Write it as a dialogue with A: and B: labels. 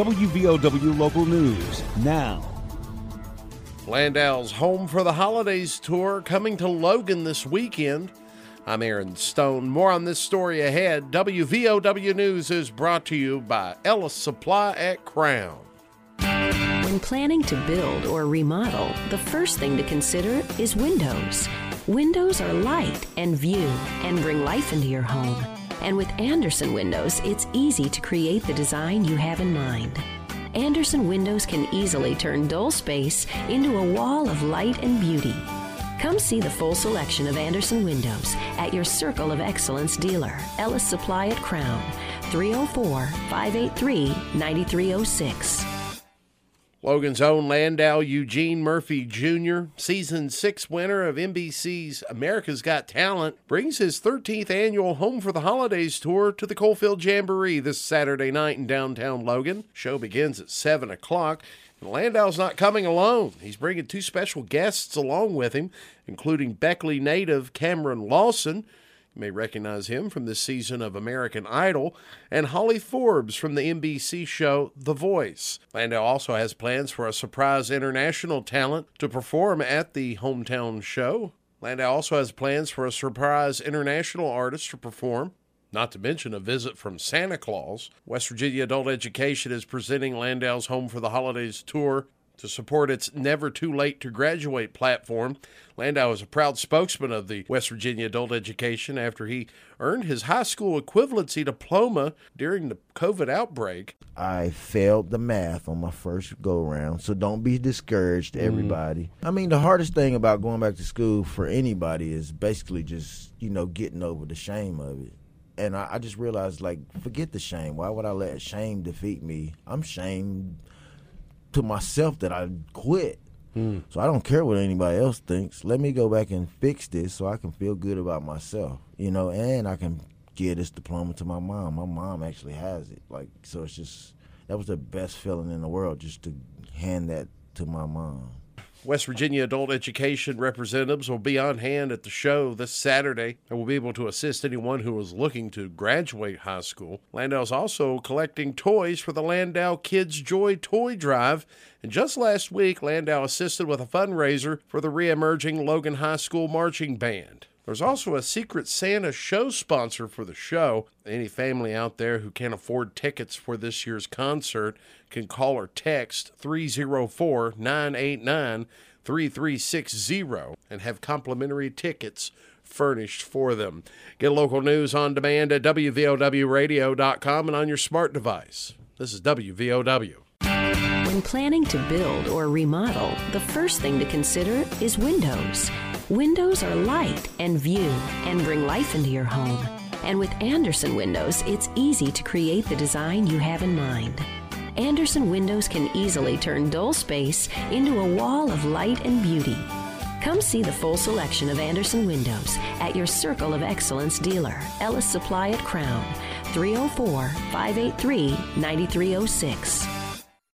A: WVOW Local News now.
B: Landau's Home for the Holidays tour coming to Logan this weekend. I'm Aaron Stone. More on this story ahead. WVOW News is brought to you by Ellis Supply at Crown.
C: When planning to build or remodel, the first thing to consider is windows. Windows are light and view and bring life into your home. And with Andersen Windows, it's easy to create the design you have in mind. Andersen Windows can easily turn dull space into a wall of light and beauty. Come see the full selection of Andersen Windows at your Circle of Excellence dealer, Ellis Supply at Crown, 304 583 9306.
B: Logan's own Landau Eugene Murphy Jr., season six winner of NBC's America's Got Talent, brings his 13th annual Home for the Holidays tour to the Coalfield Jamboree this Saturday night in downtown Logan. Show begins at 7 o'clock. And Landau's not coming alone. He's bringing two special guests along with him, including Beckley native Cameron Lawson, you may recognize him from this season of American Idol, and Holly Forbes from the NBC show The Voice. Landau also has plans for a surprise international talent to perform at the hometown show. Landau also has plans for a surprise international artist to perform. Not to mention a visit from Santa Claus. West Virginia Adult Education is presenting Landau's Home for the Holidays tour to support its Never Too Late to Graduate platform. Landau is a proud spokesman of the West Virginia Adult Education after he earned his high school equivalency diploma during the COVID outbreak.
D: I failed the math on my first go around, so don't be discouraged, mm-hmm. everybody. Mm. I mean, the hardest thing about going back to school for anybody is basically just, you know, getting over the shame of it and I, I, just realized like forget the shame why would i let shame defeat me i'm shamed to myself that I quit. Mm. So I don't care what anybody else thinks. Let me go back and fix this so I can feel good about myself, you know, and I can give this diploma to my mom. My mom actually has it. Like so it's just that was the best feeling in the world just to hand that to my mom.
B: West Virginia adult education representatives will be on hand at the show this Saturday and will be able to assist anyone who is looking to graduate high school. Landau is also collecting toys for the Landau Kids Joy Toy Drive. And just last week, Landau assisted with a fundraiser for the re-emerging Logan High School Marching Band. There's also a Secret Santa show sponsor for the show. Any family out there who can't afford tickets for this year's concert can call or text 304 989 3360 and have complimentary tickets furnished for them. Get local news on demand at WVOWradio.com and on your smart device. This is WVOW.
C: When planning to build or remodel, the first thing to consider is windows. Windows are light and view and bring life into your home. And with Andersen Windows, it's easy to create the design you have in mind. Andersen Windows can easily turn dull space into a wall of light and beauty. Come see the full selection of Andersen Windows at your Circle of Excellence dealer, Ellis Supply at Crown, 304 583 9306.